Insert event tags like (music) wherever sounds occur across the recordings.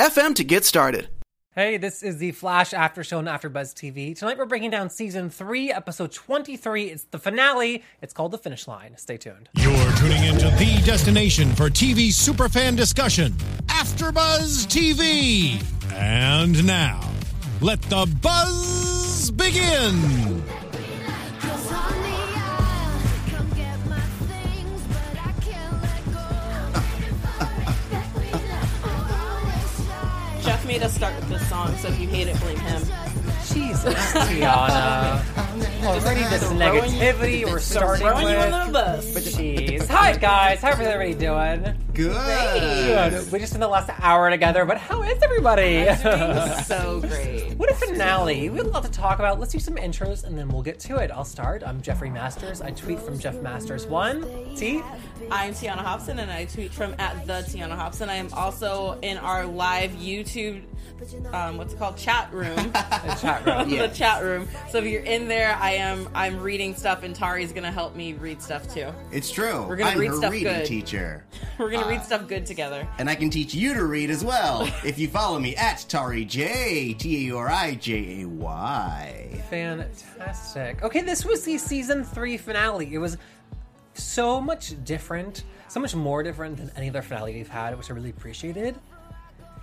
anchor.fm to get started. Hey, this is the Flash After Show on AfterBuzz TV. Tonight we're breaking down season three, episode twenty-three. It's the finale. It's called The Finish Line. Stay tuned. You're tuning into the destination for TV superfan discussion, AfterBuzz TV. And now, let the buzz begin. Jeff made us start with this song, so if you hate it, blame him. Jesus, (laughs) Tiona. Already this throwing you- negativity we're starting throwing you with. under the bus. But jeez. Hi, guys. How's everybody doing? Good. Good. We just spent the last hour together, but how is everybody? (laughs) so great. What a finale! We have a lot to talk about. Let's do some intros and then we'll get to it. I'll start. I'm Jeffrey Masters. I tweet from Jeff Masters one. T. I'm Tiona Hobson, and I tweet from at the Tiona Hobson. I am also in our live YouTube, um, what's it called, chat room. (laughs) The chat room. (laughs) the chat room. So if you're in there, I am. I'm reading stuff, and Tauri's gonna help me read stuff too. It's true. We're gonna I'm read her stuff reading good. teacher. We're gonna read stuff good together. And I can teach you to read as well (laughs) if you follow me at Tauri J T A U R I J A Y. Fantastic. Okay, this was the season three finale. It was so much different, so much more different than any other finale we've had, which I really appreciated.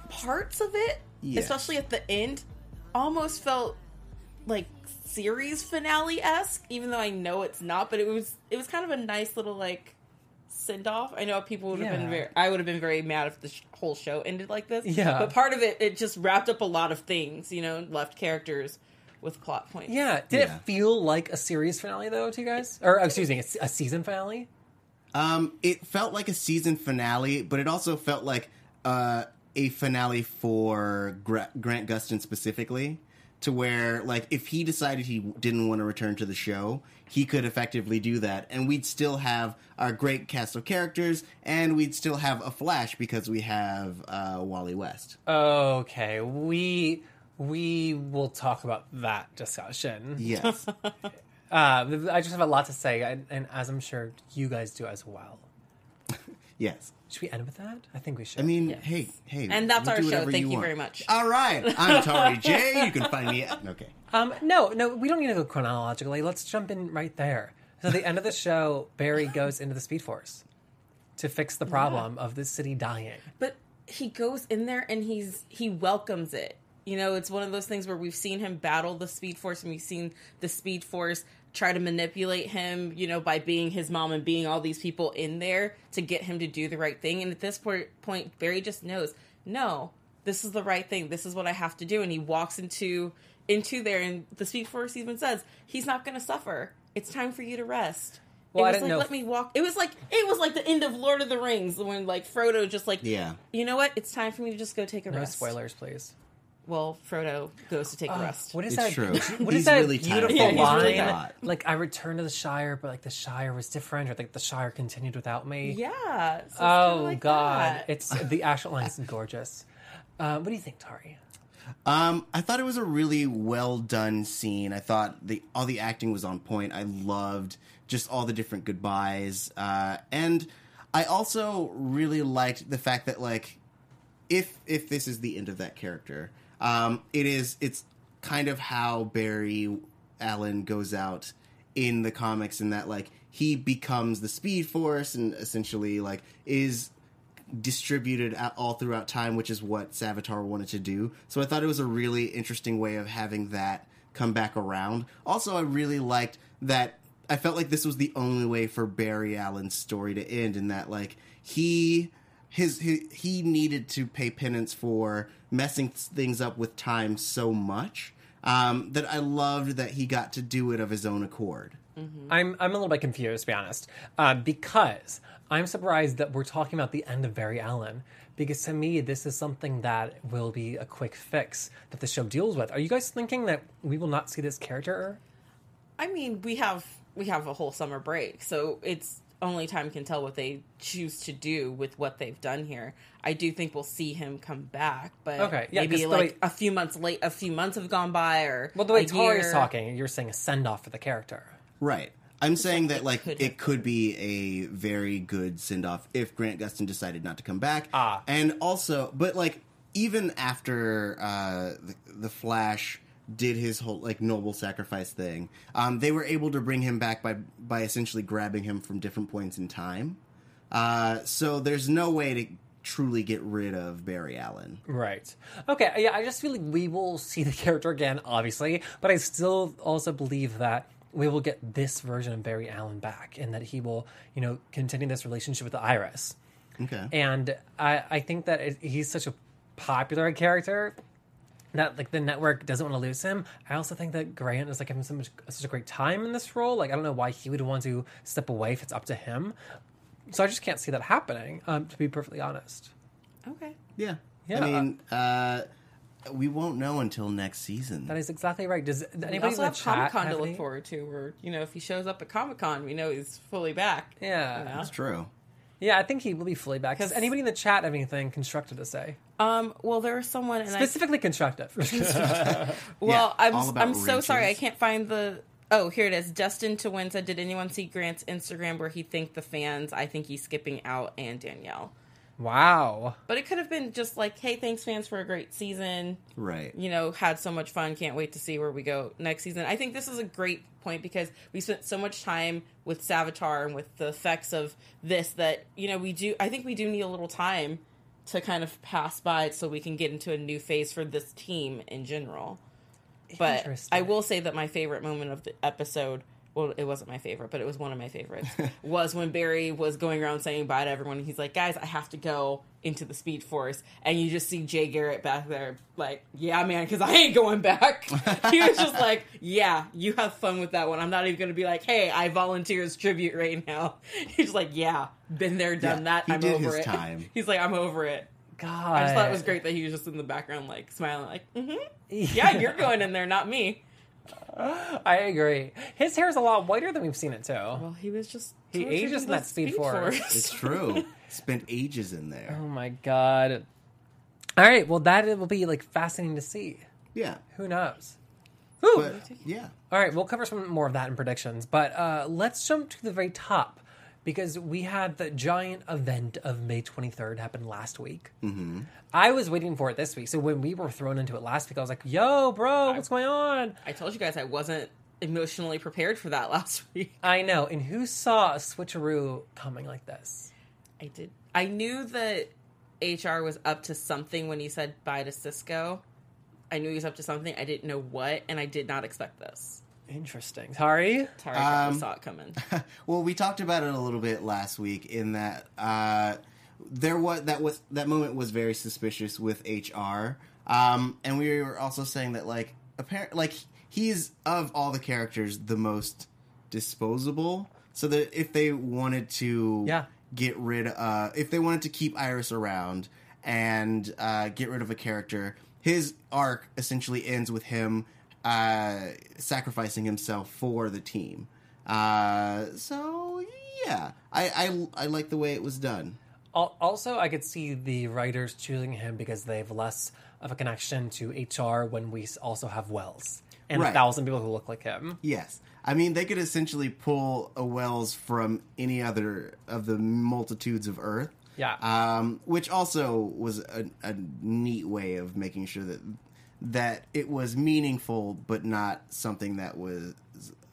Parts of it, Yes. especially at the end, almost felt like series finale esque. Even though I know it's not, but it was. It was kind of a nice little like send off. I know people would have Yeah. been very. I would have been very mad if the sh- whole show ended like this. Yeah. but part of it, it just wrapped up a lot of things. You know, left characters with plot points. Yeah. Did Yeah. it feel like a series finale though to you guys? Or excuse me, a, a season finale? Um, it felt like a season finale, but it also felt like uh, a finale for Gra- Grant Gustin specifically, to where like if he decided he didn't want to return to the show, he could effectively do that, and we'd still have our great cast of characters, and we'd still have a Flash because we have uh, Wally West. Okay, we we will talk about that discussion. Yes. (laughs) Uh, I just have a lot to say, and, and as I'm sure you guys do as well. (laughs) yes. Should we end with that? I think we should. I mean, Yes. hey, hey, And that's our show. Thank you want. very much. All right, (laughs) I'm Tauri J. You can find me. At, okay. Um, no, no, we don't need to go chronologically. Let's jump in right there. So, the end of the show, Barry goes into the Speed Force to fix the problem of this city dying. but he goes in there and he's he welcomes it you know it's one of those things where we've seen him battle the speed force and we've seen the speed force try to manipulate him you know by being his mom and being all these people in there to get him to do the right thing and at this point point barry just knows no this is the right thing this is what i have to do and he walks into into there and the speed force even says he's not going to suffer it's time for you to rest Well, I it was didn't like know- let me walk it was like it was like the end of lord of the rings when like frodo just like Yeah. you know what? It's time for me to just go take a No rest. spoilers, please. Well, Frodo goes to take a rest. What is It's that? true. What is He's that really tired. beautiful Yeah, he's line? really tired. like I returned to the Shire, but like the Shire was different, or like the Shire continued without me. Yeah. so it's Oh kinda like God, that. it's (laughs) the actual line's gorgeous. Uh, what do you think, Tauri? Um, I thought it was a really well done scene. I thought the all the acting was on point. I loved just all the different goodbyes, uh, and I also really liked the fact that like if if this is the end of that character, um, it is it's kind of how Barry Allen goes out in the comics, in that like he becomes the Speed Force and essentially like is distributed all throughout time, which is what Savitar wanted to do. So I thought it was a really interesting way of having that come back around. Also, I really liked that. I felt like this was the only way for Barry Allen's story to end, in that like he his, he he needed to pay penance for messing things up with time so much um, that I loved that he got to do it of his own accord. I'm I'm a little bit confused, to be honest, uh, because I'm surprised that we're talking about the end of Barry Allen. Because to me, this is something that will be a quick fix that the show deals with. Are you guys thinking that we will not see this character? I mean, we have we have a whole summer break, so it's only time can tell what they choose to do with what they've done here. I do think we'll see him come back, but Okay, yeah, 'cause maybe like way- a few months late, a few months have gone by, or Well, the way a Tauri's talking, you're saying a send off for the character. Right. I'm saying that like could it have could be a very good send off if Grant Gustin decided not to come back. Ah. And also, but like even after uh, the, the Flash did his whole like noble sacrifice thing, um, they were able to bring him back by by essentially grabbing him from different points in time. Uh, so there's no way to truly get rid of Barry Allen. Right. Okay. Yeah, I just feel like we will see the (laughs) character again, obviously, but I still also believe that we will get this version of Barry Allen back, and that he will, you know, continue this relationship with the Iris. Okay. And I, I think that it, he's such a popular character that like the network doesn't want to lose him. I also think that Grant is like having so much such a great time in this role. Like I don't know why he would want to step away if it's up to him. So I just can't see that happening. Um, to be perfectly honest. Okay, yeah. Yeah, I mean, uh, we won't know until next season. That is exactly right. Does we anybody also in the have chat Comic Con to look any- forward to, where you know if he shows up at Comic Con, we know he's fully back. Yeah. You know? That's true. Yeah, I think he will be fully back. Does 'Cause- anybody in the chat have anything constructive to say? Um. Well, there was someone, and I Specifically constructive. (laughs) (laughs) Well, Yeah, I'm I'm so sorry I can't find the. Oh, here it is. Dustin to win said, "Did anyone see Grant's Instagram where he thanked the fans? I think he's skipping out and Danielle." Wow. But it could have been just like, "Hey, thanks fans for a great season. Right. You know, had so much fun. Can't wait to see where we go next season." I think this is a great point because we spent so much time with Savitar and with the effects of this that you know we do. I think we do need a little time to kind of pass by so we can get into a new phase for this team in general. But I will say that my favorite moment of the episode, well, it wasn't my favorite, but it was one of my favorites, (laughs) was when Barry was going around saying bye to everyone. He's like, guys, I have to go into the Speed Force. And you just see Jay Garrick back there, like, yeah, man, because I ain't going back. (laughs) he was just (laughs) like, yeah, you have fun with that one. I'm not even going to be like, hey, I volunteer as tribute right now. He's like, yeah, been there, done Yeah, that. he I'm did over his it. time. He's like, I'm over it. God. I just thought it was great that he was just in the background, like smiling, like, mm-hmm. yeah, you're going in there, not me. I agree. His hair is a lot whiter than we've seen it too. Well, he was just He tortured ages in that Speed Force. It's (laughs) true. Spent ages in there. Oh my god. All right, well that will be like fascinating to see. Yeah. Who knows? Whew. But yeah. All right, we'll cover some more of that in predictions, but uh, let's jump to the very top because we had the giant event of May 23rd happen last week. Mm-hmm. I was waiting for it this week, so when we were thrown into it last week, I was like, "Yo, bro, what's going on?" I told you guys I wasn't emotionally prepared for that (laughs) last week. I know, and who saw a switcheroo coming like this? I did. I knew that HR was up to something when he said bye to Cisco. I knew he was up to something. I didn't know what, and I did not expect this. Interesting. Sorry. Sorry, I Um, saw it coming. (laughs) Well, we talked about it a little bit last week in that uh, there was that was that moment was very suspicious with HR, um, and we were also saying that like apparent like he's of all the characters the most disposable. So that if they wanted to Yeah. get rid, uh, if they wanted to keep Iris around and uh, get rid of a character, his arc essentially ends with him uh, sacrificing himself for the team. Uh, so yeah, I, I I like the way it was done. Also, I could see the writers choosing him because they have less of a connection to HR when we also have Wells and a thousand people who look like him. Yes, I mean they could essentially pull a Wells from any other of the multitudes of Earth. Yeah. um, which also was a, a neat way of making sure that that it was meaningful, but not something that was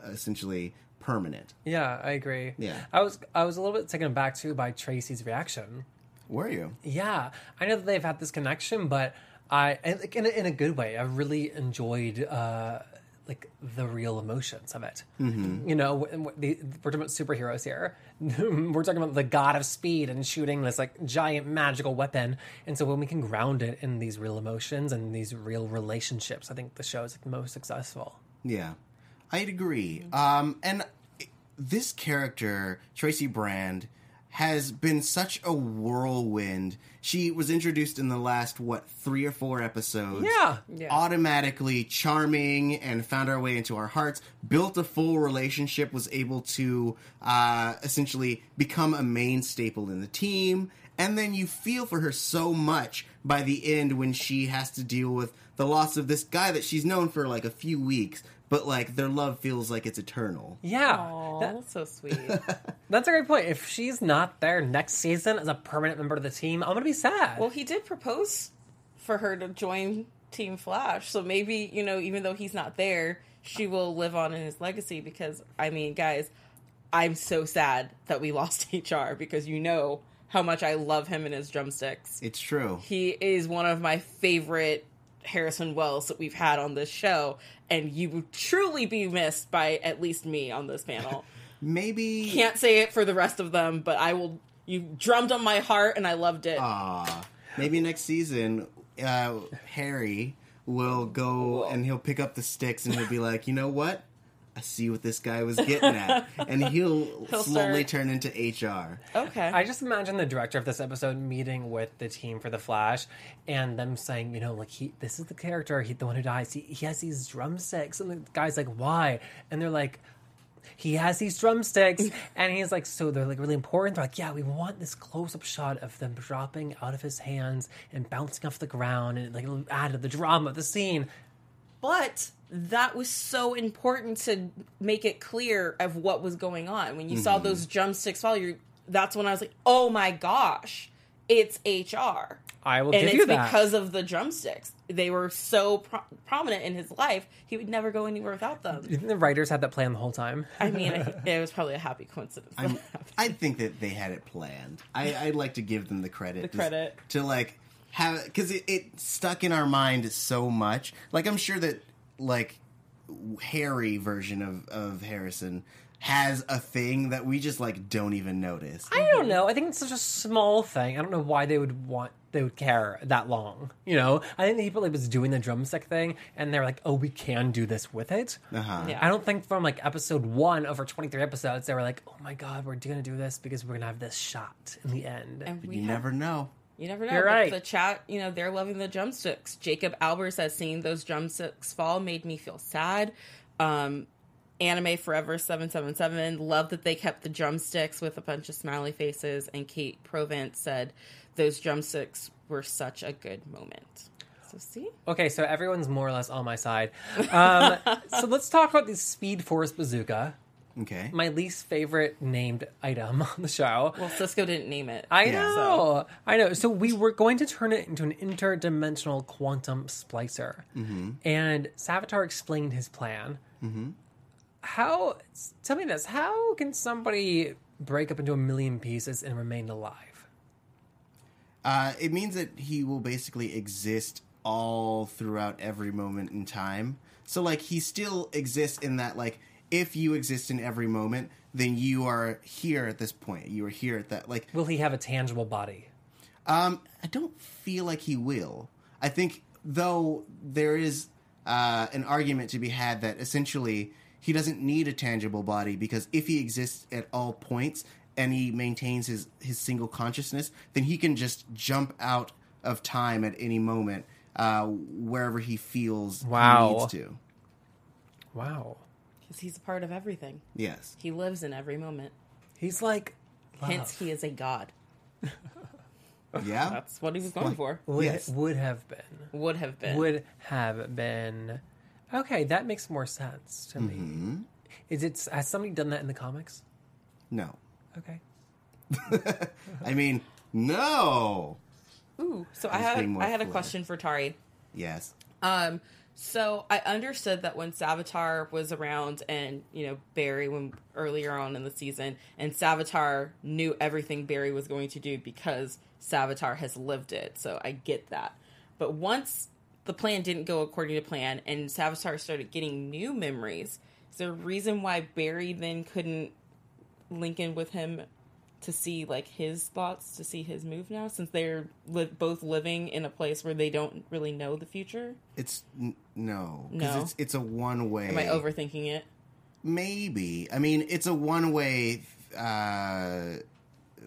essentially permanent. Yeah, I agree. Yeah. I was I was a little bit taken aback too by Tracy's reaction. Were you? Yeah, I know that they've had this connection, but I in a, in a good way. I really enjoyed uh, like the real emotions of it. Mm-hmm. You know, w- w- the, we're talking about superheroes here. (laughs) we're talking about the god of speed and shooting this like giant magical weapon. And so when we can ground it in these real emotions and these real relationships, I think the show is like, most successful. Yeah, I'd agree. Um, and this character, Tracy Brand, has been such a whirlwind. She was introduced in the last what three or four episodes. Yeah. Yeah. automatically charming and found our way into our hearts. Built a full relationship. Was able to uh, essentially become a main staple in the team. And then you feel for her so much by the end when she has to deal with the loss of this guy that she's known for like a few weeks, but like their love feels like it's eternal. Yeah. Aw, That- that's so sweet. (laughs) that's a great point. If she's not there next season as a permanent member of the team, I'm going to be sad. well, he did propose for her to join Team Flash, so maybe you know, even though he's not there, she will live on in his legacy. Because I mean, guys, I'm so sad that we (laughs) lost HR because you know how much I love him and his drumsticks. It's true. He is one of my favorite Harrison Wells that we've had on this show, and you would truly be missed by at least me on this panel. (laughs) Maybe Can't say it for the rest of them, but I will. You drummed on my heart, and I loved it. Aw. Maybe next season, uh, Harry will go and he'll pick up the sticks and he'll be like, you know what? I see what this guy was getting at, (laughs) and he'll, He'll slowly start- turn into HR. okay. I just imagine the director of this episode meeting with the team for the Flash, and them saying, you know, like he, this is the character, he, the one who dies. He, he has these drumsticks, and the guy's like, why? And they're like, he has these drumsticks, (laughs) and he's like, so they're like really important. They're like, yeah, we want this close-up shot of them dropping out of his hands and bouncing off the ground, and like it'll add to the drama of the scene. but that was so important to make it clear of what was going on. When you saw mm-hmm. those drumsticks fall, you that's when I was like, "Oh my gosh, it's HR." I will and give it's you that. because of the drumsticks. They were so pro- prominent in his life. He would never go anywhere without them. You think the writers had that plan the whole time? I mean, it, (laughs) it was probably a happy coincidence. I'm, (laughs) think that they had it planned. I, I'd like to give them the credit. The credit. to like have because it, it stuck in our mind so much. Like I'm sure that like Harry version of of Harrison has a thing that we just like don't even notice. I don't know. I think it's such a small thing. I don't know why they would want they would care that long. You know, I think he probably was doing the drumstick thing, and they're like, "Oh, we can do this with it." Uh-huh. Yeah. I don't think from like episode one over twenty three episodes, they were like, "Oh my god, we're gonna do this because we're gonna have this shot in the end." And But we you have- never know. You never know. You're right. The chat, you know, they're loving the drumsticks. Jacob Albert says seeing those drumsticks fall made me feel sad. Um, Anime Forever 777 love that they kept the drumsticks with a bunch of smiley faces. And Kate Provence said those drumsticks were such a good moment. So see, Okay, so everyone's more or less on my side. Um, (laughs) so let's talk about the Speed Force Bazooka, Okay. my least favorite named item on the show. well, Cisco didn't name it. I Yeah. know, I know. So we were going to turn it into an interdimensional quantum splicer, and Savitar explained his plan. How? Tell me this: How can somebody break up into a million pieces and remain alive? Uh, it means that he will basically exist all throughout every moment in time. So, like, he still exists in that, like, if you exist in every moment, then you are here at this point. You are here at that. Like, Will he have a tangible body? um, I don't feel like he will. I think, though, there is uh, an argument to be had that essentially he doesn't need a tangible body because if he exists at all points and he maintains his, his single consciousness, then he can just jump out of time at any moment uh, wherever he feels Wow. he needs to. Wow, Because he's a part of everything. Yes. He lives in every moment. he's like Hence, he is a god. (laughs) Yeah. That's what he was going for. would Yes. would have been Would have been. would have been. Okay, that makes more sense to me. Mm-hmm. Is it has somebody done that in the comics? no. Okay. (laughs) I mean, no. Ooh, so I Just had being more I had a fluid. question for Tauri. Yes. Um, so I understood that when Savitar was around and you know Barry when earlier on in the season, and Savitar knew everything Barry was going to do because Savitar has lived it. So I get that. But once the plan didn't go according to plan, and Savitar started getting new memories, is there a reason why Barry then couldn't link in with him to see like his thoughts, to see his move now, since they're li- both living in a place where they don't really know the future? It's n- no. No. It's, it's a one way. Am I overthinking it? maybe. I mean, it's a one way uh,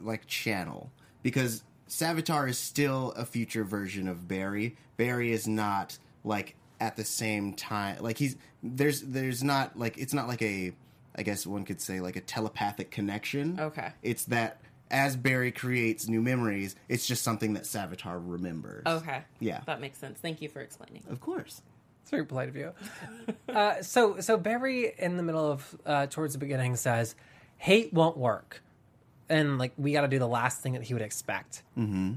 like channel because Savitar is still a future version of Barry. Barry is not like at the same time. Like he's there's there's not like it's not like a I guess one could say like a telepathic connection. Okay. It's that as Barry creates new memories, it's just something that Savitar remembers. Okay. Yeah. That makes sense. Thank you for explaining. Of course. It's very polite of you. (laughs) uh, so, so Barry in the middle of uh, towards the beginning says, "Hate won't work," and like we got to do the last thing that he would expect. Mm-hmm.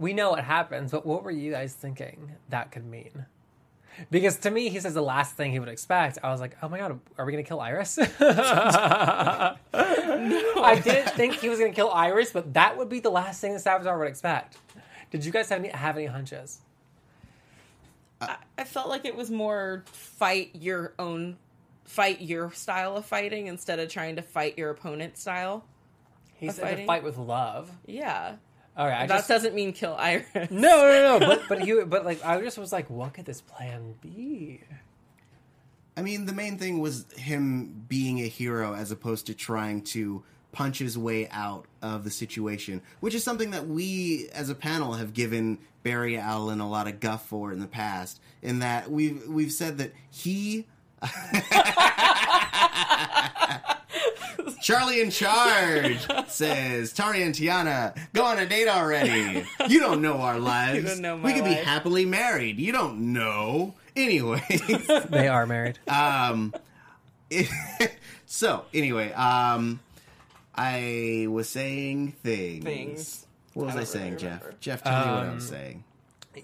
We know what happens, but what were you guys thinking that could mean? Because to me, he says the last thing he would expect. I was like, "Oh my god, are we gonna kill Iris?" no. (laughs) I didn't think he was gonna kill Iris, but that would be the last thing the Savitar would expect. Did you guys have any have any hunches? I, I felt like it was more fight your own, fight your style of fighting instead of trying to fight your opponent's style. He Of said to fight with love. Yeah. All right, I that just, doesn't mean kill Iris. No, no, no. But but he but like I just was like, what could this plan be? I mean, the main thing was him being a hero as opposed to trying to punch his way out of the situation, which is something that we as a panel have given Barry Allen a lot of guff for in the past. In that we've we've said that he (laughs) (laughs) Charlie in charge (laughs) says, Tauri and Tiona, go on a date already. You don't know our (laughs) lives. don't know we my could be life." happily married. You don't know. Anyways. (laughs) They are married. Um, so anyway, um, I was saying things. Things. What was I I, saying, really Jeff? Jeff, tell me what I Um, was saying.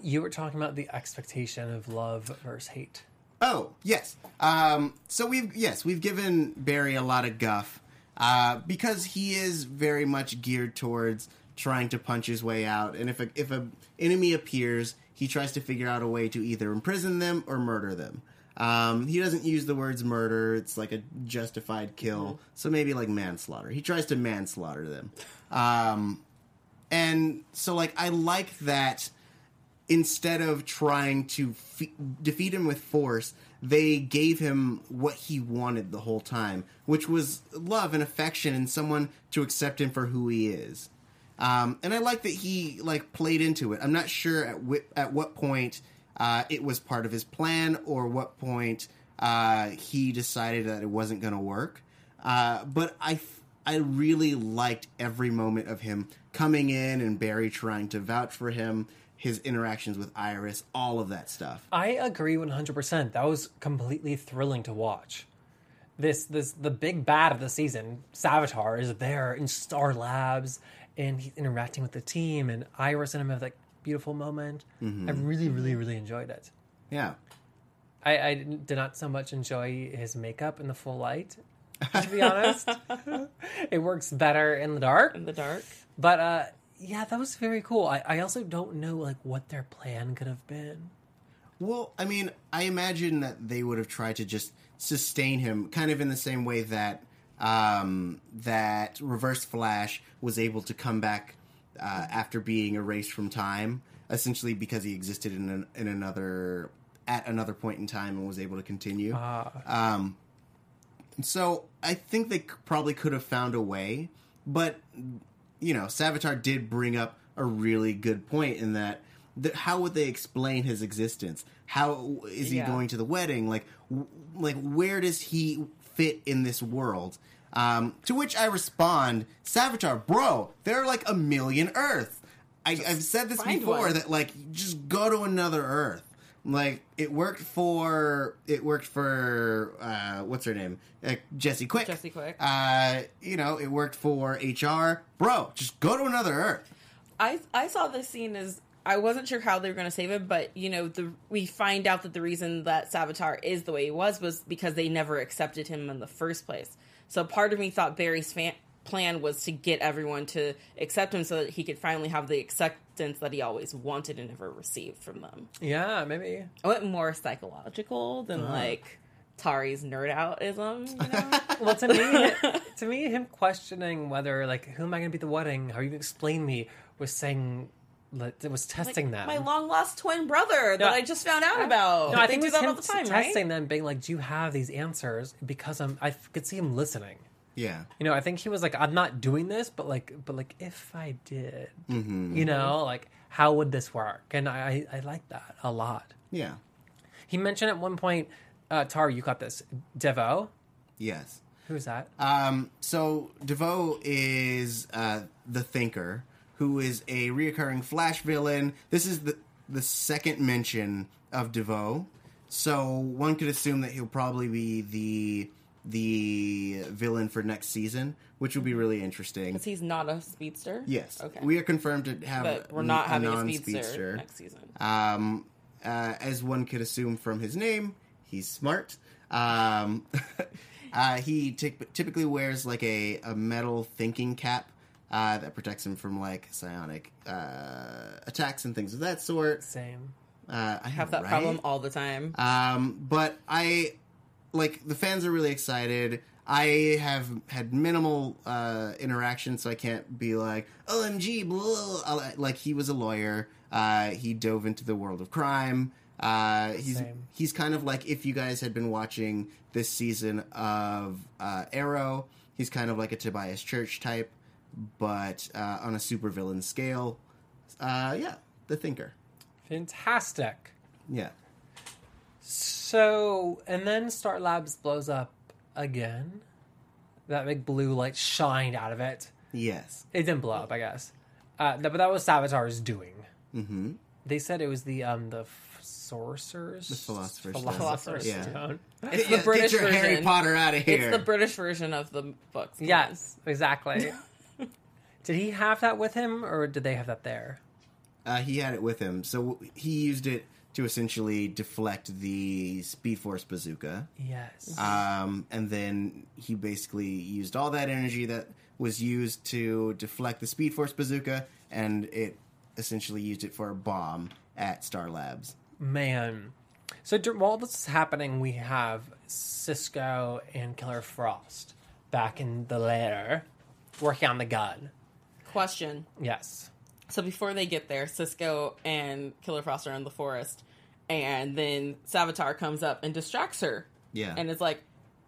you were talking about the expectation of love versus hate. Oh yes. Um, so we've yes we've given Barry a lot of guff uh, because he is very much geared towards trying to punch his way out, and if a if a enemy appears, he tries to figure out a way to either imprison them or murder them. Um, he doesn't use the words murder; it's like a justified kill, so maybe like manslaughter. He tries to manslaughter them, um, and so like I like that instead of trying to fe- defeat him with force, they gave him what he wanted the whole time, which was love and affection and someone to accept him for who he is. Um, and I like that he like played into it. I'm not sure at whi- at what point uh, it was part of his plan or what point uh, he decided that it wasn't going to work. Uh, but I f- I really liked every moment of him coming in and Barry trying to vouch for him, his interactions with Iris, all of that stuff. I agree one hundred percent. That was completely thrilling to watch. This this the big bad of the season, Savitar, is there in Star Labs and he's interacting with the team and Iris and him have that beautiful moment. I really, really, really enjoyed it. Yeah. I, I didn't- did not so much enjoy his makeup in the full light, to be honest. (laughs) it works better in the dark. In the dark. But uh, yeah, that was very cool. I, I also don't know like what their plan could have been. Well, I mean, I imagine that they would have tried to just sustain him, kind of in the same way that um, that Reverse Flash was able to come back uh, after being erased from time, essentially because he existed in an, in another at another point in time and was able to continue. Um, so I think they probably could have found a way, but you know, Savitar did bring up a really good point in that. th how would they explain his existence? How is he Yeah. going to the wedding? Like, w- like where does he fit in this world? Um, to which I respond, Savitar, bro, there are like a million Earths. I, I've said this before one. that like just go to another Earth. Like it worked for it worked for uh, what's her name uh, Jesse Quick. Jesse Quick. Uh, you know it worked for HR. Bro, just go to another Earth. I I saw this scene as I wasn't sure how they were going to save him, but you know, the we find out that the reason that Savitar is the way he was was because they never accepted him in the first place. So part of me thought Barry's fan, plan was to get everyone to accept him so that he could finally have the acceptance that he always wanted and never received from them. Yeah, maybe. I went more psychological than ah. like Tauri's nerd outism. You know? (laughs) Well, to me, to me, him questioning whether like who am I going to be at the wedding? How are you going to explain me? Was saying it was Like, testing them. my long lost twin brother that. I just found out about. no, I they think do that all the time, testing right? them, being like, "Do you have these answers?" Because I'm, I could see him listening. Yeah. You know, I think he was like, "I'm not doing this, but like, but like, if I did, Mm-hmm. you know, like, how would this work?" And I, I, I like that a lot. Yeah. He mentioned at one point, uh, Tar, you got this, DeVoe. Yes. Who's that? Um, so DeVoe is uh, the Thinker, who is a reoccurring Flash villain. This is the the second mention of DeVoe, so one could assume that he'll probably be the the villain for next season, which will be really interesting. Because he's not a speedster. Yes, Okay. we are confirmed to have, but we're not a having a non-speedster. speedster next season. Um, uh, as one could assume from his name, he's smart. Um, (laughs) uh, he typ- typically wears like a, a metal thinking cap uh, that protects him from like psionic uh, attacks and things of that sort. Same. Uh, I Have that problem all the time. um, but I like the fans are really excited. I have had minimal uh, interaction, so I can't be like "OMG!" Blah. Like he was a lawyer. Uh, he dove into the world of crime. Uh, he's Same. he's kind of like if you guys had been watching this season of uh, Arrow, he's kind of like a Tobias Church type, but uh, on a supervillain scale. Uh, yeah, the Thinker. Fantastic. Yeah. So, and then Star Labs blows up again. That big blue light shined out of it. Yes. It didn't blow up, I guess. Uh, but that was Savitar's doing. Mm-hmm. They said it was the um the f- sorcerer's The Philosopher's Stone. Philosopher's Yeah. (laughs) It's the British Get your Harry version. Potter out of here. It's the British version of the books. Yes, exactly. (laughs) did he have that with him, or did they have that there? Uh, he had it with him, so he used it to essentially deflect the Speed Force bazooka. Yes. Um, and then he basically used all that energy that was used to deflect the Speed Force bazooka, and it essentially used it for a bomb at Star Labs. Man. So while this is happening, we have Cisco and Killer Frost back in the lair working on the gun. Question. Yes. So before they get there, Cisco and Killer Frost are in the forest, and then Savitar comes up and distracts her. Yeah. and it's like,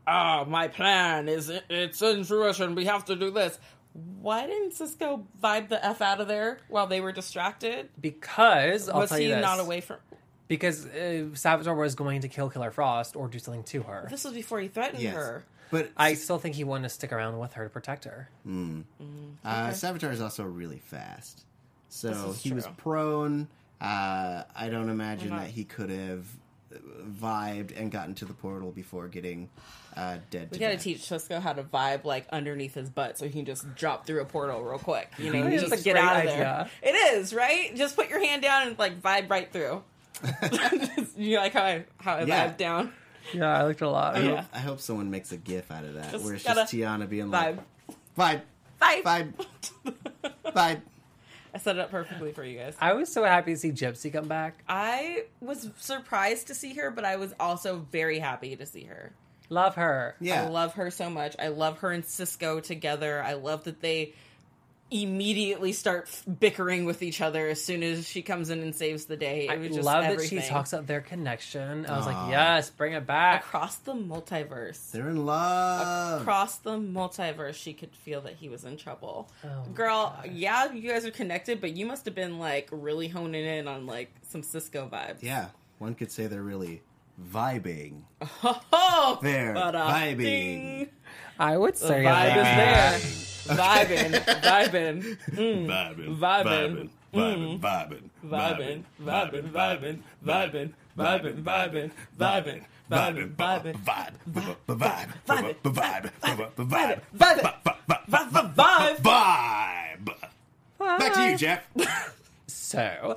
"Oh, my plan is it's in fruition. We have to do this." Why didn't Cisco vibe the f out of there while they were distracted? Because I'll Was tell he you this, not away from? Because uh, Savitar was going to kill Killer Frost or do something to her. This was before he threatened Yes. her. But I still think he wanted to stick around with her to protect her. Uh, Savitar is also really fast, so is he was prone. Uh, I don't imagine Well, not- that he could have vibed and gotten to the portal before getting uh, dead. We to gotta death. teach Cisco how to vibe like underneath his butt so he can just drop through a portal real quick. You know, That's just a get out of idea. there. It is right. Just put your hand down and like vibe right through. (laughs) you like how I how I Yeah. vibe down Yeah, I looked a lot. I, hope, Yeah. I hope someone makes a GIF out of that, Just where it's just Tiona being vibe like, "Vibe, vibe. vibe, vibe." (laughs) I set it up perfectly for you guys. I was so happy to see Gypsy come back. I was surprised to see her, but I was also very happy to see her. Love her. Yeah, I love her so much. I love her and Cisco together. I love that they immediately start f- bickering with each other as soon as she comes in and saves the day. It I was just love everything. that she talks about their connection. I was Aw. like, yes, bring it back. across the multiverse. they're in love. Across the multiverse, she could feel that he was in trouble. Oh, Girl, yeah, you guys are connected, but you must have been like really honing in on like some Cisco vibes. yeah, one could say they're really vibing. (laughs) Oh, They're vibing. ding. I would say The say vibe that. is there. Vibing, vibing, Vibing, Vibing. vibing, Mm. vibing, vibing, vibing, vibing, vibing, vibing, vibing, vibing, vibing, vibing, vibe, vibe, vibe, Vibe. vibe, vibe, vibe, vibe. vibe. Back to you, Jeff. So,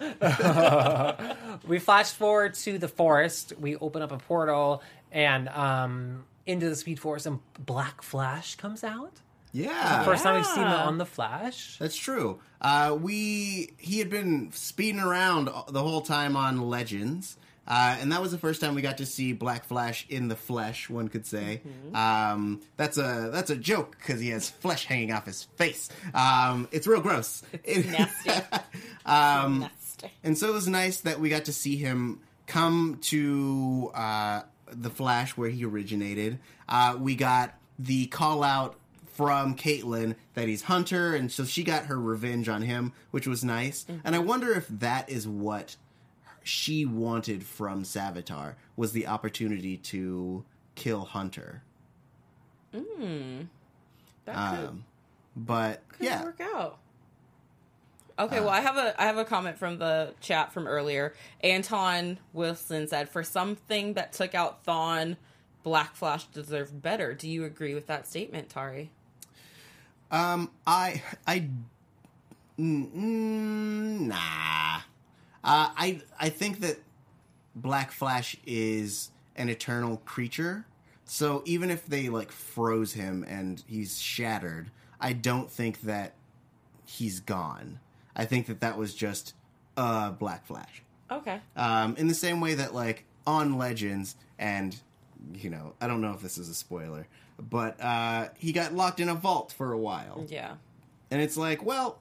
we flash forward to the forest. We open up a portal and um, into the Speed Force, and Black Flash comes out. Yeah, First time we've seen it Yeah. on the Flash. That's true. Uh, we he had been speeding around the whole time on Legends, Uh, and that was the first time we got to see Black Flash in the flesh. One could say Mm-hmm. um, that's a that's a joke because he has flesh hanging off his face. Um, it's real gross. (laughs) nasty. (laughs) um, Nasty. and so it was nice that we got to see him come to uh, the Flash where he originated. Uh, we got the call out from Caitlin that he's Hunter, and so she got her revenge on him, which was nice. And I wonder if that is what she wanted from Savitar was the opportunity to kill Hunter. That could, Um, but could yeah, work out. Okay, well, I have a I have a comment from the chat from earlier. Anton Wilson said, "For something that took out Thawne, Black Flash deserved better." Do you agree with that statement, Tauri? Um, I, I, mm, mm, nah. Uh, I, I think that Black Flash is an eternal creature. So even if they like froze him and he's shattered, I don't think that he's gone. I think that that was just uh Black Flash. Okay. Um, in the same way that like on Legends and you know, I don't know if this is a spoiler, but uh he got locked in a vault for a while. Yeah. And it's like, well,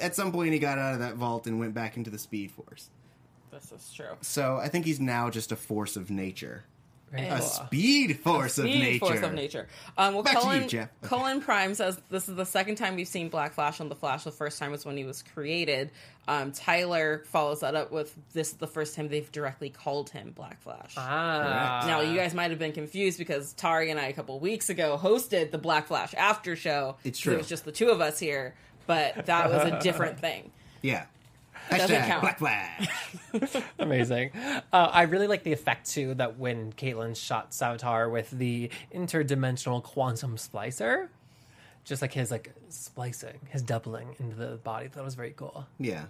at some point he got out of that vault and went back into the Speed Force. This is true. So I think he's now just a force of nature. Very A cool. speed force of nature. Speed nature. Force of nature. Um, well, Back to you, Cullen, Jeff. Cullen Prime says this is the second time we've seen Black Flash on the Flash. The first time was when he was created. Um, Tyler follows that up with this is the first time they've directly called him Black Flash. Ah. Now, you guys might have been confused because Tauri and I a couple weeks ago hosted the Black Flash after show. It's true. It was just the two of us here, but that was a different (laughs) thing. Yeah. Doesn't count. Black Flash. (laughs) Amazing. Uh, I really like the effect too that when Caitlin shot Savitar with the interdimensional quantum splicer, just like his like splicing, his doubling into the body. That was very cool. yeah.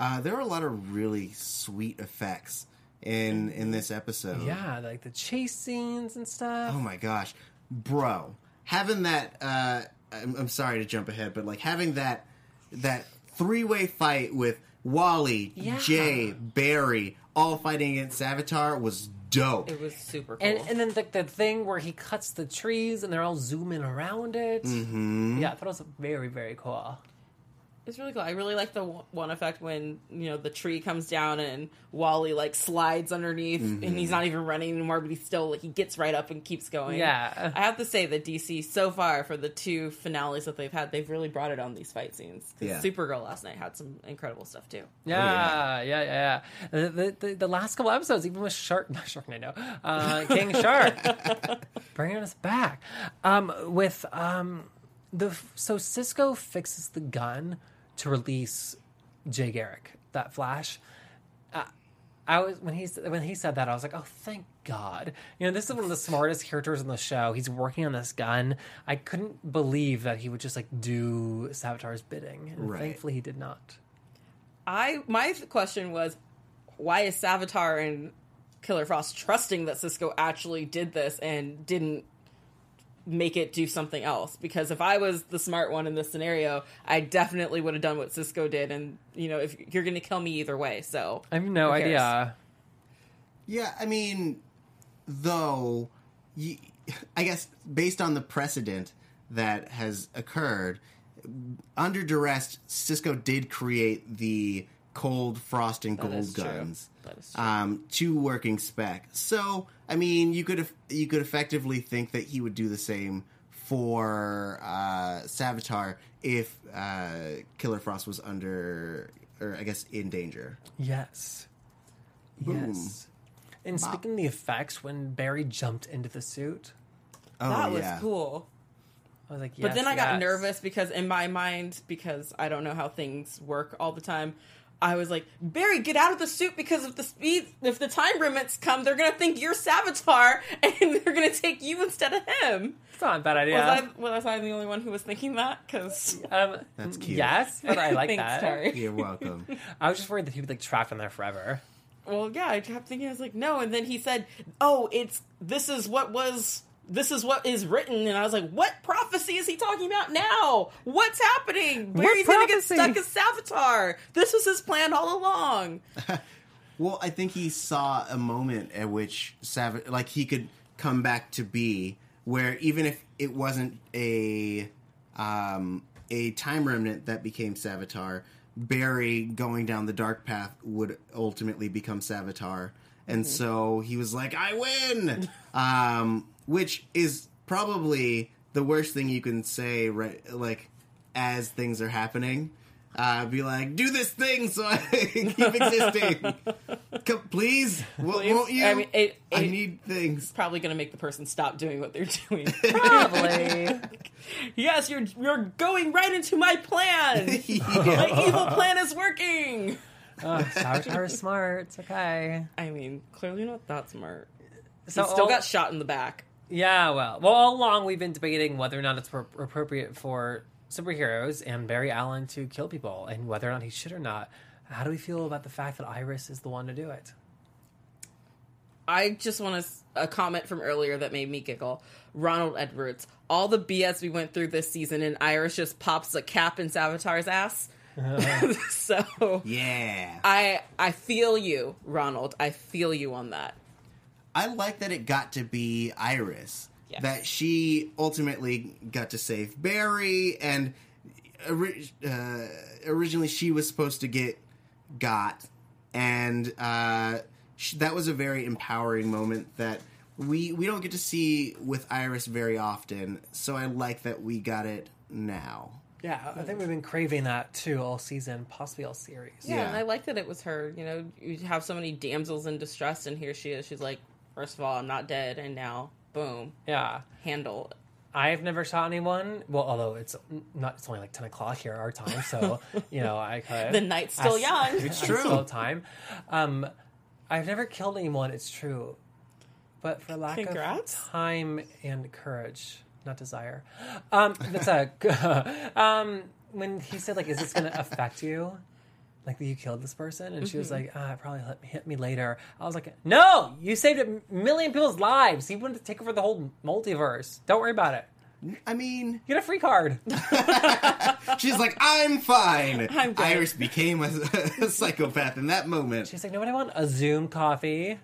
Uh, there are a lot of really sweet effects in in this episode. Yeah, like the chase scenes and stuff. Oh my gosh, bro, having that. Uh, I'm, I'm sorry to jump ahead, but like having that that three way fight with Wally, Yeah. Jay, Barry, all fighting against Savitar was dope. It was super cool. And, and then the, the thing where he cuts the trees and they're all zooming around it. Mm-hmm. Yeah, I thought it was very, very cool. It's really cool. I really like the one- one effect when you know the tree comes down and Wally like slides underneath, and he's not even running anymore, but he's still like he gets right up and keeps going. Yeah. I have to say that DC so far for the two finales that they've had, they've really brought it on these fight scenes. 'Cause Yeah. Supergirl last night had some incredible stuff too. Yeah, yeah, yeah, yeah. The, the, the, the last couple episodes, even with Shark, (laughs) not Sharknado, uh, King Shark, (laughs) bringing us back. Um, with um, the so Cisco fixes the gun to release Jay Garrick, that Flash. Uh, I was when he when he said that, I was like, oh, thank God. You know, this is one of the smartest characters in the show. He's working on this gun. I couldn't believe that he would just like do Savitar's bidding, and Right. thankfully he did not. I my question was, why is Savitar and Killer Frost trusting that Cisco actually did this and didn't make it do something else? Because if I was the smart one in this scenario, I definitely would have done what Cisco did. And you know, if you're going to kill me either way, so I have no idea. Yeah, I mean, though, I guess based on the precedent that has occurred, under duress, Cisco did create the cold frost and gold is true. guns That is true. um, to working spec. So, I mean, you could you could effectively think that he would do the same for uh, Savitar if uh, Killer Frost was under, or I guess, in danger. Yes. Boom. Yes. And speaking of the effects, when Barry jumped into the suit, Oh, that was cool. I was like, But then I got nervous because in my mind, because I don't know how things work all the time, I was like, Barry, get out of the suit because if the speed, if the time limits come, they're gonna think you're Savitar (laughs) and they're gonna take you instead of him. It's not a bad idea. Was, I, was I the only one who was thinking that? Because um, That's cute. Yes, but I like (laughs) Thanks, that. Tauri. You're welcome. (laughs) I was just worried that he'd be like trapped in there forever. Well, yeah, I kept thinking, I was like, no. And then he said, oh, it's, this is what was, this is what is written. And I was like, what prophecy is he talking about now? What's happening? What Barry's gonna get stuck as Savitar. This was his plan all along. (laughs) Well, I think he saw a moment at which Sav- like he could come back to be where even if it wasn't a um, a time remnant that became Savitar, Barry going down the dark path would ultimately become Savitar, and so he was like, "I win," (laughs) um, which is probably the worst thing you can say, right? Like as things are happening. Uh, be like, do this thing so I (laughs) keep existing. Come, please, W- won't you? I mean, it- I it- need things. Probably going to make the person stop doing what they're doing. (laughs) Probably. (laughs) yes, you're you're going right into my plan. Yeah. my evil plan is working. uh, Savitar is smart. It's okay. I mean, clearly not that smart. So he still all- got shot in the back. Yeah, well, well, all along we've been debating whether or not it's pro- appropriate for superheroes and Barry Allen to kill people, and whether or not he should or not. How do we feel about the fact that Iris is the one to do it? I just want to a comment from earlier that made me giggle. Ronald Edwards, all the BS we went through this season, and Iris just pops a cap in Savitar's ass. (laughs) (laughs) so Yeah. I I feel you, Ronald. I feel you on that. I like that it got to be Iris. Yes. That she ultimately got to save Barry, and ori- uh, originally she was supposed to get got, and uh, sh- that was a very empowering moment that we we don't get to see with Iris very often. So I like that we got it now. Yeah, I think we've been craving that too all season, possibly all series. Yeah, Yeah. and I like that it was her. You know, you have so many damsels in distress, and here she is. She's like, first of all, I'm not dead, and now, boom, Yeah. handle. I've never shot anyone. Well, although it's not, it's only like ten o'clock here our time, so (laughs) you know I could. The night's still (laughs) I- young. It's true. still have time. Um, I've never killed anyone. It's true, but for lack Congrats. of time and courage, not desire. Um, that's a. (laughs) um, when he said like, "Is this going to affect you?" Like you killed this person, and she was like, ah, "It probably hit, hit me later." I was like, "No, you saved a million people's lives. He wanted to take over the whole multiverse. Don't worry about it. I mean, You get a free card." (laughs) she's like, I'm fine. (laughs) I'm good. Iris became a, (laughs) a psychopath in that moment. She's like, "Nobody want a Zoom coffee."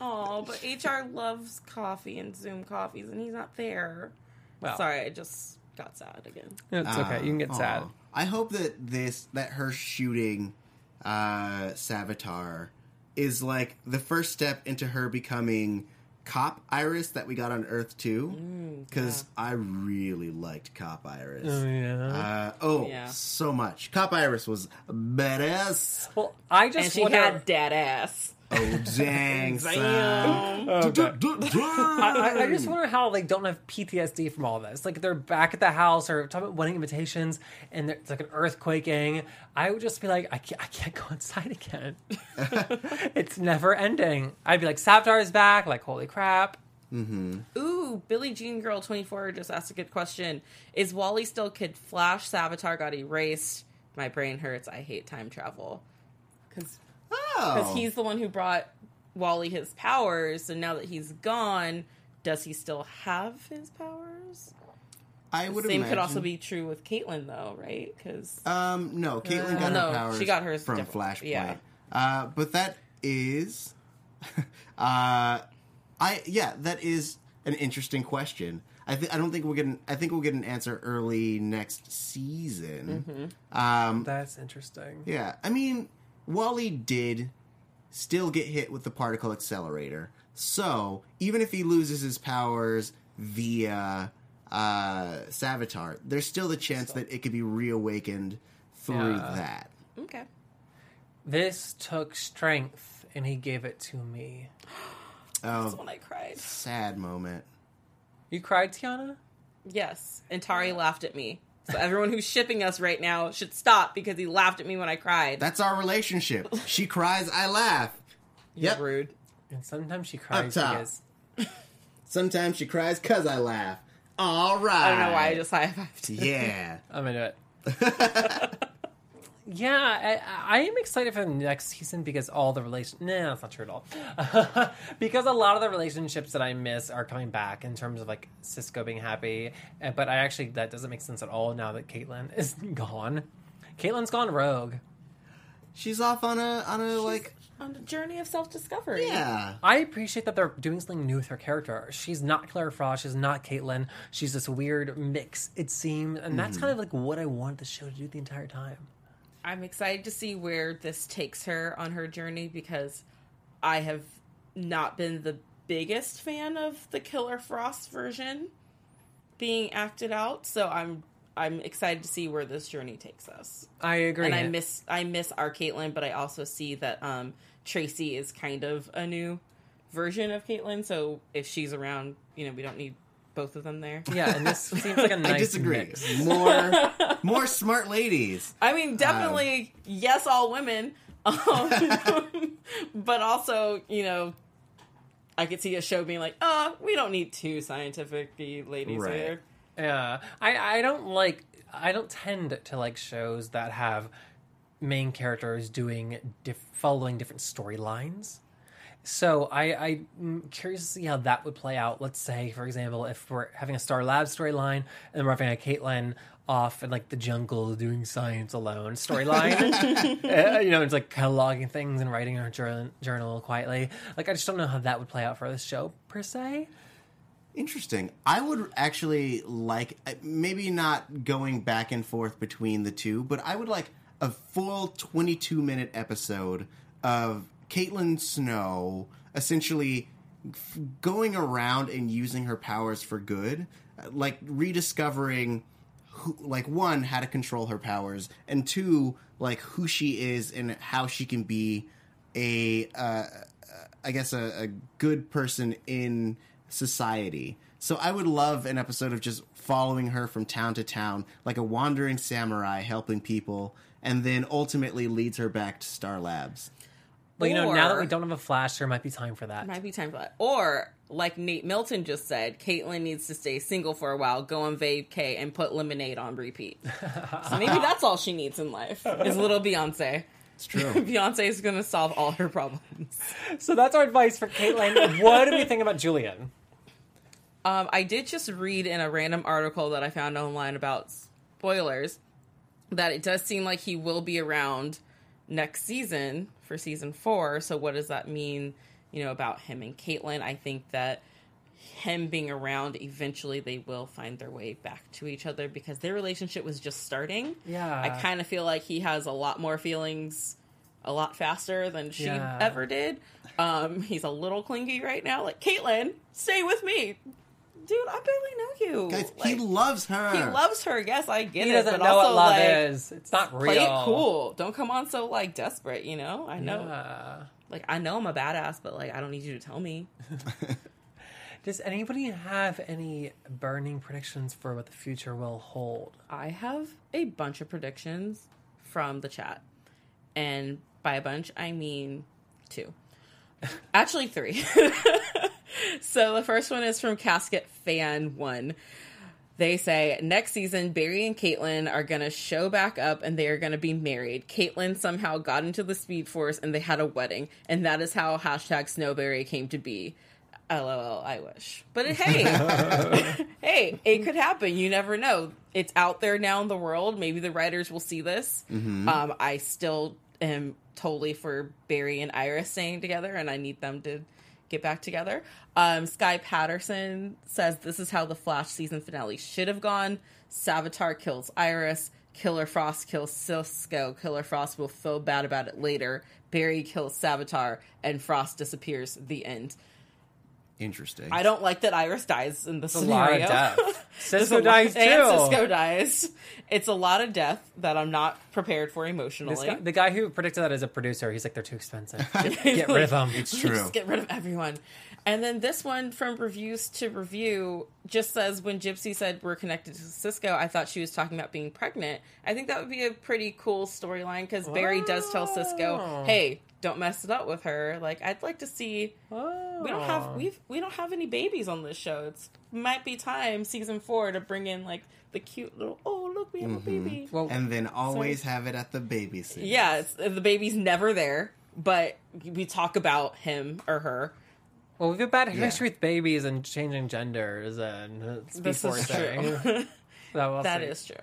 Oh, but HR loves coffee and Zoom coffees, and he's not there. Well, Sorry, I just got sad again. it's okay. You can get Aw. sad. I hope that this that her shooting uh Savitar is like the first step into her becoming Cop Iris that we got on Earth too. Mm, Because I really liked Cop Iris. Oh yeah. Uh, oh, Yeah. so much. Cop Iris was badass. Well, I just And she wonder. had dad ass. Oh, dang, (laughs) son. Damn. I, I- I just wonder how they don't have PTSD from all this. Like they're back at the house or talking about wedding invitations, and there- it's like an earthquaking. I would just be like, I can't, I can't go inside again. (laughs) it's never ending. I'd be like, Savitar is back. Like, holy crap. Ooh, Billie Jean Girl 24 just asked a good question. Is Wally still Kid Flash? Savitar got erased. My brain hurts. I hate time travel. Because Oh. he's the one who brought Wally his powers, and now that he's gone, does he still have his powers? I would Same imagine. could also be true with Caitlyn, though, right? Because Um, no, Caitlyn got no, her powers. she got hers from different. Flashpoint. Yeah. Uh, but that is, (laughs) uh, I yeah, that is an interesting question. I think I don't think we'll get. An, I think we'll get an answer early next season. Mm-hmm. Um, That's interesting. yeah, I mean, Wally did still get hit with the particle accelerator. So even if he loses his powers via uh, Savitar, there's still the chance that it could be reawakened through Yeah. that. okay, This took strength, and he gave it to me. (gasps) oh, that's Oh, when I cried. sad moment. You cried, Tiona? Yes, and Tauri laughed at me. So everyone who's shipping us right now should stop because he laughed at me when I cried. That's our relationship. She cries, I laugh. You're Yep. rude. And sometimes she cries top. because Sometimes she cries cause I laugh. All right. I don't know why I just high fived. (laughs) Yeah. I'm into it. (laughs) yeah, I, I am excited for the next season because all the relation. Nah, that's not true at all. (laughs) because a lot of the relationships that I miss are coming back in terms of like Cisco being happy, Uh, but I actually that doesn't make sense at all now that Caitlyn is (laughs) gone. Caitlyn's gone rogue. she's off on a on a like on a journey of self discovery. yeah. I appreciate that they're doing something new with her character. She's not Killer Frost. She's not Caitlin. She's this weird mix, it seems. And that's kind of like what I wanted the show to do the entire time. I'm excited to see where this takes her on her journey because I have not been the biggest fan of the Killer Frost version being acted out. So I'm I'm excited to see where this journey takes us. I agree. And I miss I miss our Caitlyn, but I also see that um, Tracy is kind of a new version of Caitlyn. So if she's around, you know, we don't need both of them there. Yeah, and this (laughs) seems like a nice I disagree. mix. More (laughs) more smart ladies. I mean, definitely yes, all women, (laughs) um, but also you know, I could see a show being like, uh, we don't need two scientific ladies Right. here. Yeah, I I don't like I don't tend to like shows that have main characters doing diff- following different storylines. So I I'm curious to see how that would play out. Let's say, for example, if we're having a Star Lab storyline and we're having a Caitlyn off in like the jungle doing science alone storyline, (laughs) (laughs) uh, you know, it's like cataloging things and writing her journal, journal quietly. Like I just don't know how that would play out for this show per se. Interesting. I would actually like uh, maybe not going back and forth between the two, but I would like a full 22 minute episode of Caitlin Snow essentially f- going around and using her powers for good, uh, like rediscovering who, like one how to control her powers and two like who she is and how she can be a uh, I guess a, a good person in society. So I would love an episode of just following her from town to town, like a wandering samurai helping people, and then ultimately leads her back to Star Labs. But you know, now that we don't have a Flash, there might be time for that. Might be time for that. Or like Nate Milton just said, Caitlyn needs to stay single for a while, go on vacay, and put Lemonade on repeat. (laughs) so maybe that's all she needs in life is little Beyonce. It's true. (laughs) Beyonce is going to solve all her problems. So that's our advice for Caitlyn. what do we think about Julian? Um, I did just read in a random article that I found online about spoilers that it does seem like he will be around next season for season four. So what does that mean, you know, about him and Caitlyn? I think that him being around, eventually they will find their way back to each other because their relationship was just starting. Yeah. I kind of feel like he has a lot more feelings a lot faster than she Yeah. ever did. Um, he's a little clingy right now. Like, Caitlyn, stay with me. Dude, I barely know you. Guys, Like, he loves her. he loves her. Yes, I get He it. doesn't but know also, what love like, is. It's not real. Play it cool. Don't come on so like desperate. You know. I know. Yeah. Like I know I'm a badass, but like I don't need you to tell me. (laughs) Does anybody have any burning predictions for what the future will hold? I have a bunch of predictions from the chat, and by a bunch I mean two. (laughs) Actually, three. (laughs) so the first one is from Casket Fan One. They say next season Barry and Caitlyn are gonna show back up and they are gonna be married. Caitlyn somehow got into the Speed Force and they had a wedding, and that is how hashtag Snowbarry came to be. LOL, I wish. But hey, (laughs) hey, it could happen. You never know. It's out there now in the world. Maybe the writers will see this. Um, I still am totally for Barry and Iris staying together, and I need them to get back together. Um, Sky Patterson says this is how the Flash season finale should have gone. Savitar kills Iris. Killer Frost kills Cisco. Killer Frost will feel bad about it later. Barry kills Savitar, and Frost disappears. The end. Interesting. I don't like that Iris dies in the It's a lot scenario. of death. (laughs) Cisco a lot- dies too. And Cisco dies. It's a lot of death that I'm not prepared for This emotionally. guy- the guy who predicted that as a producer, he's like, they're too expensive. (laughs) Get, get rid of them. It's (laughs) true. Just get rid of everyone. And then this one from reviews to review just says when Gypsy said we're connected to Cisco, I thought she was talking about being pregnant. I think that would be a pretty cool storyline because Barry does tell Cisco, Oh. "Hey, don't mess it up with her." Like I'd like to see. Oh. We don't have we we don't have any babies on this show. It's might be time season four to bring in like the cute little oh look we have a baby. Well, and then always have it at the baby scene. Yeah, it's, the baby's never there, but we talk about him or her. well, we've got bad history with babies and changing genders and speed This is forcing. true. (laughs) that we'll That see. is true.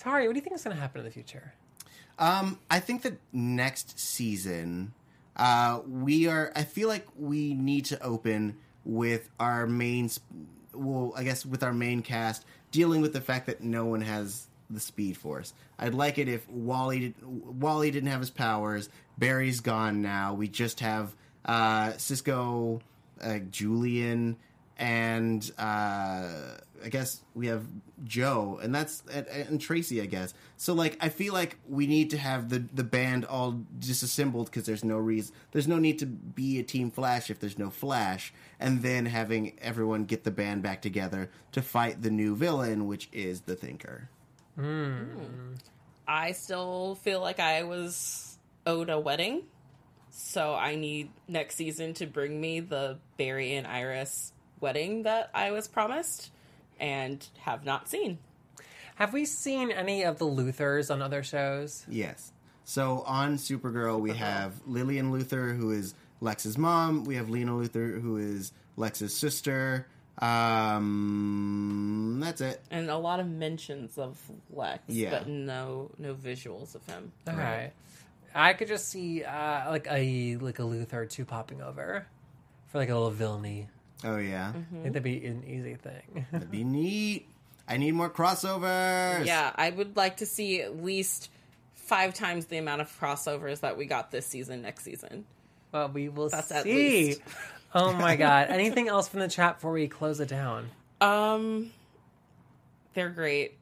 Tauri, what do you think is going to happen in the future? Um, I think that next season, uh, we are. I feel like we need to open with our main. Well, I guess with our main cast dealing with the fact that no one has the Speed Force. I'd like it if Wally did, Wally didn't have his powers. Barry's gone now. We just have uh, Cisco, uh, Julian, and uh, I guess we have Joe, and that's and, and Tracy, I guess. So like, I feel like we need to have the the band all disassembled because there's no reason, there's no need to be a Team Flash if there's no Flash, and then having everyone get the band back together to fight the new villain, which is the Thinker. Hmm. I still feel like I was owed a wedding. So I need next season to bring me the Barry and Iris wedding that I was promised and have not seen. Have we seen any of the Luthers on other shows? Yes. So on Supergirl, we have Lillian Luther, who is Lex's mom. We have Lena Luther, who is Lex's sister. Um, that's it. And a lot of mentions of Lex, Yeah. but no no visuals of him. All right. I could just see uh, like a like a Luther or two popping over for like a little villainy. Oh yeah, I think that'd be an easy thing. (laughs) that'd be neat. I need more crossovers. Yeah, I would like to see at least five times the amount of crossovers that we got this season next season. well, we will That's see. at least. Oh my (laughs) god! Anything else from the chat before we close it down? Um, they're great.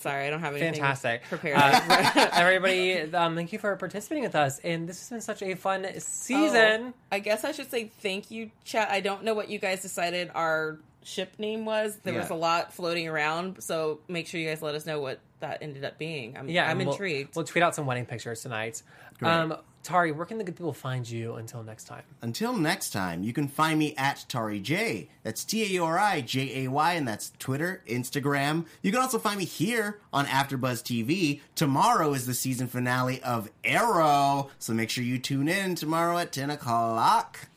Sorry, I don't have anything Fantastic. prepared. Uh, (laughs) (laughs) everybody, um, thank you for participating with us, and this has been such a fun season. Oh, I guess I should say thank you, chat. I don't know what you guys decided our ship name was. There was a lot floating around, so make sure you guys let us know what that ended up being. I'm, Yeah, I'm and we'll- intrigued. We'll, tweet out some wedding pictures tonight. Um, Tauri, where can the good people find you until next time? Until next time, you can find me at Tari J. That's T A R I J A Y, and that's Twitter, Instagram. You can also find me here on AfterBuzz TV. Tomorrow is the season finale of Arrow, so make sure you tune in tomorrow at ten o'clock.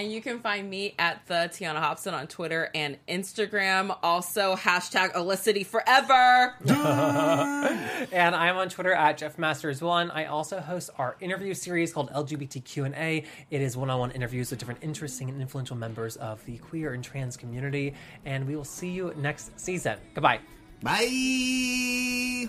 And you can find me at the Tiona Hobson on Twitter and Instagram. Also, hashtag Olicity Forever. (laughs) And I'm on Twitter at JeffMasters1. I also host our interview series called LGBTQ&A. It is one-on-one interviews with different interesting and influential members of the queer and trans community. And we will see you next season. Goodbye. Bye.